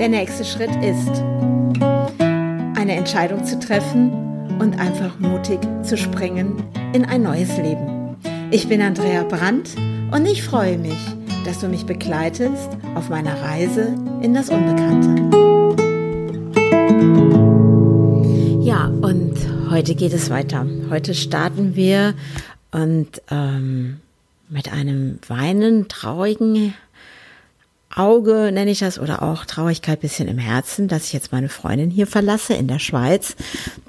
der nächste Schritt ist, eine Entscheidung zu treffen und einfach mutig zu springen in ein neues Leben. Ich bin Andrea Brandt und ich freue mich, dass du mich begleitest auf meiner Reise in das Unbekannte. Ja, und heute geht es weiter. Heute starten wir und ähm, mit einem weinen, traurigen Auge nenne ich das oder auch Traurigkeit bisschen im Herzen, dass ich jetzt meine Freundin hier verlasse in der Schweiz.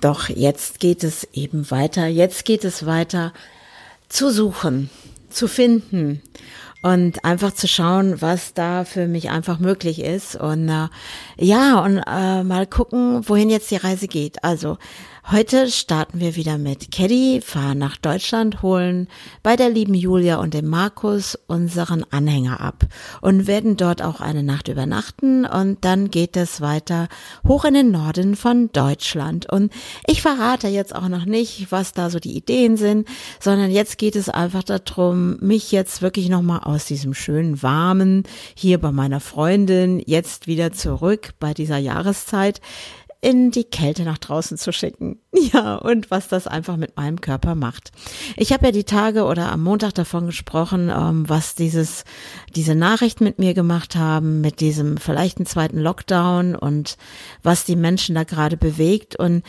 Doch jetzt geht es eben weiter. Jetzt geht es weiter zu suchen, zu finden und einfach zu schauen, was da für mich einfach möglich ist und äh, ja und äh, mal gucken, wohin jetzt die Reise geht. Also Heute starten wir wieder mit Caddy, fahren nach Deutschland, holen bei der lieben Julia und dem Markus unseren Anhänger ab und werden dort auch eine Nacht übernachten und dann geht es weiter hoch in den Norden von Deutschland. Und ich verrate jetzt auch noch nicht, was da so die Ideen sind, sondern jetzt geht es einfach darum, mich jetzt wirklich nochmal aus diesem schönen warmen hier bei meiner Freundin jetzt wieder zurück bei dieser Jahreszeit in die Kälte nach draußen zu schicken. Ja, und was das einfach mit meinem Körper macht. Ich habe ja die Tage oder am Montag davon gesprochen, ähm, was dieses, diese Nachrichten mit mir gemacht haben, mit diesem vielleicht einen zweiten Lockdown und was die Menschen da gerade bewegt. Und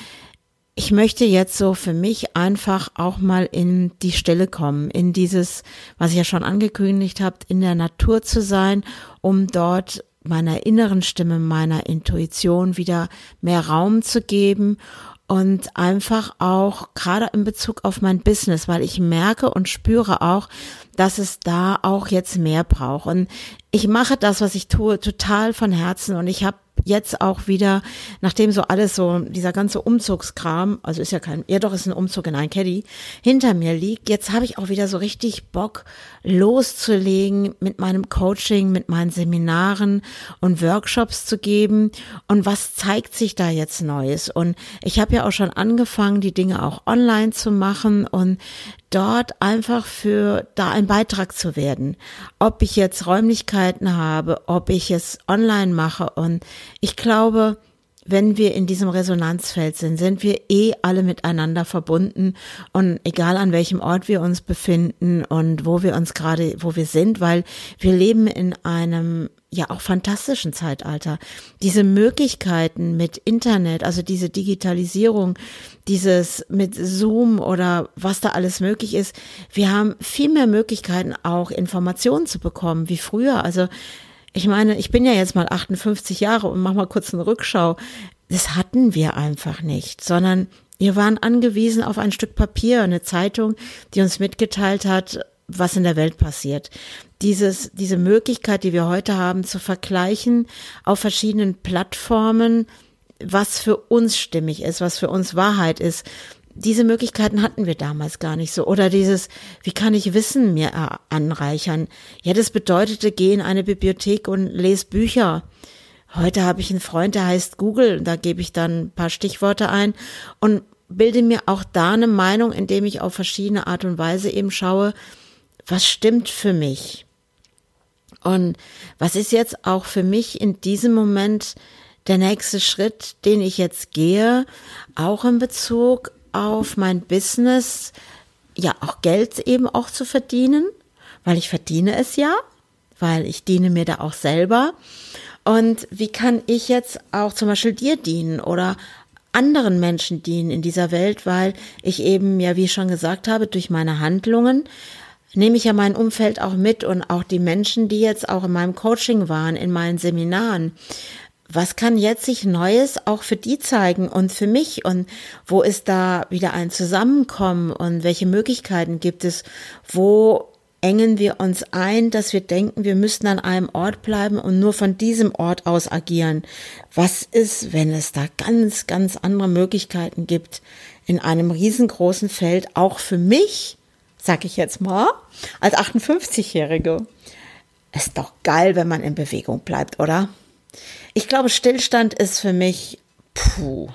ich möchte jetzt so für mich einfach auch mal in die Stille kommen, in dieses, was ich ja schon angekündigt habe, in der Natur zu sein, um dort meiner inneren Stimme, meiner Intuition wieder mehr Raum zu geben und einfach auch gerade in Bezug auf mein Business, weil ich merke und spüre auch, dass es da auch jetzt mehr braucht. Und ich mache das, was ich tue, total von Herzen und ich habe jetzt auch wieder, nachdem so alles so, dieser ganze Umzugskram, also ist ja kein, ja doch ist ein Umzug in ein Caddy, hinter mir liegt, jetzt habe ich auch wieder so richtig Bock loszulegen mit meinem Coaching, mit meinen Seminaren und Workshops zu geben. Und was zeigt sich da jetzt Neues? Und ich habe ja auch schon angefangen, die Dinge auch online zu machen. Und dort einfach für da ein Beitrag zu werden. Ob ich jetzt Räumlichkeiten habe, ob ich es online mache. Und ich glaube, wenn wir in diesem Resonanzfeld sind, sind wir eh alle miteinander verbunden und egal an welchem Ort wir uns befinden und wo wir uns gerade, wo wir sind, weil wir leben in einem ja auch fantastischen Zeitalter. Diese Möglichkeiten mit Internet, also diese Digitalisierung, dieses mit Zoom oder was da alles möglich ist. Wir haben viel mehr Möglichkeiten auch Informationen zu bekommen wie früher. Also ich meine, ich bin ja jetzt mal 58 Jahre und mach mal kurz eine Rückschau. Das hatten wir einfach nicht, sondern wir waren angewiesen auf ein Stück Papier, eine Zeitung, die uns mitgeteilt hat, was in der Welt passiert. Dieses, diese Möglichkeit, die wir heute haben, zu vergleichen auf verschiedenen Plattformen, was für uns stimmig ist, was für uns Wahrheit ist. Diese Möglichkeiten hatten wir damals gar nicht so. Oder dieses, wie kann ich Wissen mir anreichern? Ja, das bedeutete, geh in eine Bibliothek und lese Bücher. Heute habe ich einen Freund, der heißt Google, da gebe ich dann ein paar Stichworte ein und bilde mir auch da eine Meinung, indem ich auf verschiedene Art und Weise eben schaue, was stimmt für mich. Und was ist jetzt auch für mich in diesem Moment der nächste Schritt, den ich jetzt gehe, auch in Bezug auf mein Business, ja, auch Geld eben auch zu verdienen, weil ich verdiene es ja, weil ich diene mir da auch selber. Und wie kann ich jetzt auch zum Beispiel dir dienen oder anderen Menschen dienen in dieser Welt, weil ich eben, ja, wie ich schon gesagt habe, durch meine Handlungen nehme ich ja mein Umfeld auch mit und auch die Menschen, die jetzt auch in meinem Coaching waren, in meinen Seminaren. Was kann jetzt sich Neues auch für die zeigen und für mich und wo ist da wieder ein Zusammenkommen und welche Möglichkeiten gibt es? Wo engen wir uns ein, dass wir denken, wir müssten an einem Ort bleiben und nur von diesem Ort aus agieren? Was ist, wenn es da ganz, ganz andere Möglichkeiten gibt in einem riesengroßen Feld, auch für mich? sag ich jetzt mal, als 58-Jährige. Ist doch geil, wenn man in Bewegung bleibt, oder? Ich glaube, Stillstand ist für mich, puh.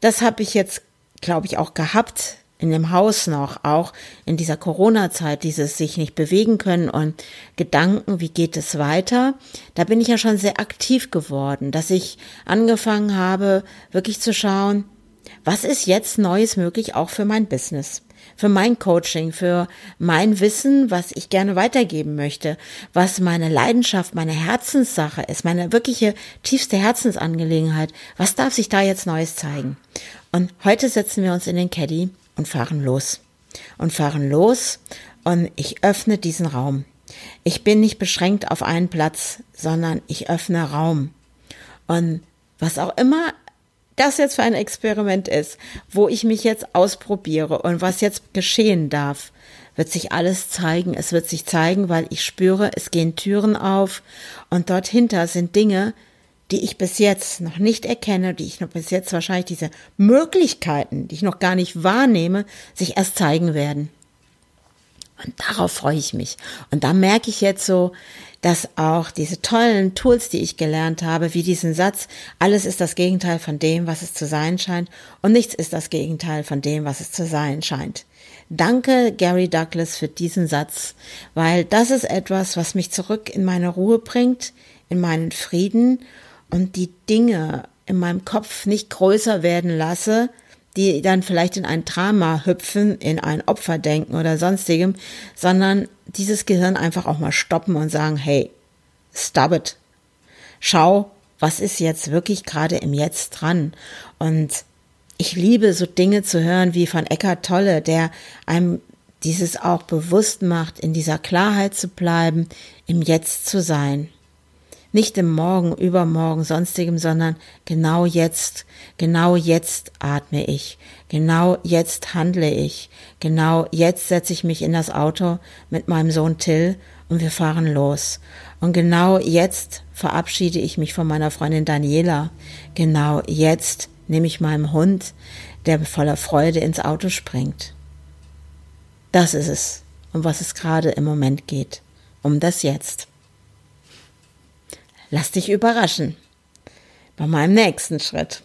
Das habe ich jetzt, glaube ich, auch gehabt in dem Haus noch, auch in dieser Corona-Zeit, dieses sich nicht bewegen können und Gedanken, wie geht es weiter, da bin ich ja schon sehr aktiv geworden, dass ich angefangen habe, wirklich zu schauen, was ist jetzt Neues möglich auch für mein Business, für mein Coaching, für mein Wissen, was ich gerne weitergeben möchte, was meine Leidenschaft, meine Herzenssache ist, meine wirkliche tiefste Herzensangelegenheit. Was darf sich da jetzt Neues zeigen? Und heute setzen wir uns in den Caddy und fahren los. Und fahren los und ich öffne diesen Raum. Ich bin nicht beschränkt auf einen Platz, sondern ich öffne Raum. Und was auch immer das jetzt für ein Experiment ist, wo ich mich jetzt ausprobiere und was jetzt geschehen darf, wird sich alles zeigen. Es wird sich zeigen, weil ich spüre, es gehen Türen auf und dort hinter sind Dinge, die ich bis jetzt noch nicht erkenne, die ich noch bis jetzt wahrscheinlich diese Möglichkeiten, die ich noch gar nicht wahrnehme, sich erst zeigen werden. Und darauf freue ich mich. Und da merke ich jetzt so, dass auch diese tollen Tools, die ich gelernt habe, wie diesen Satz, alles ist das Gegenteil von dem, was es zu sein scheint, und nichts ist das Gegenteil von dem, was es zu sein scheint. Danke, Gary Douglas, für diesen Satz, weil das ist etwas, was mich zurück in meine Ruhe bringt, in meinen Frieden und die Dinge in meinem Kopf nicht größer werden lasse, die dann vielleicht in ein Drama hüpfen, in ein Opferdenken oder sonstigem, sondern dieses Gehirn einfach auch mal stoppen und sagen, hey, stop it. Schau, was ist jetzt wirklich gerade im Jetzt dran? Und ich liebe so Dinge zu hören wie von Eckhart Tolle, der einem dieses auch bewusst macht, in dieser Klarheit zu bleiben, im Jetzt zu sein. Nicht im Morgen, übermorgen, sonstigem, sondern genau jetzt, genau jetzt atme ich, genau jetzt handle ich, genau jetzt setze ich mich in das Auto mit meinem Sohn Till und wir fahren los. Und genau jetzt verabschiede ich mich von meiner Freundin Daniela. Genau jetzt nehme ich meinem Hund, der voller Freude ins Auto springt. Das ist es, um was es gerade im Moment geht. Um das Jetzt. Lass dich überraschen. Bei meinem nächsten Schritt.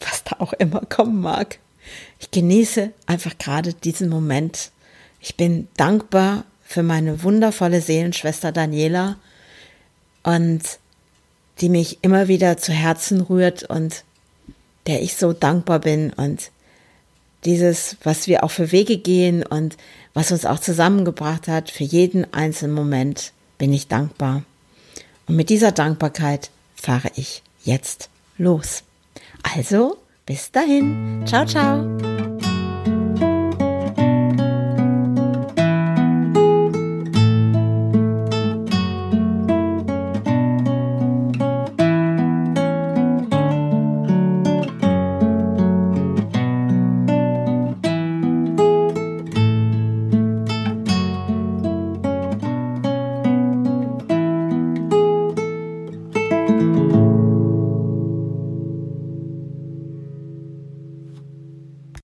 Was da auch immer kommen mag. Ich genieße einfach gerade diesen Moment. Ich bin dankbar für meine wundervolle Seelenschwester Daniela und die mich immer wieder zu Herzen rührt und der ich so dankbar bin und dieses, was wir auch für Wege gehen und was uns auch zusammengebracht hat, für jeden einzelnen Moment bin ich dankbar. Und mit dieser Dankbarkeit fahre ich jetzt los. Also, bis dahin. Ciao, ciao.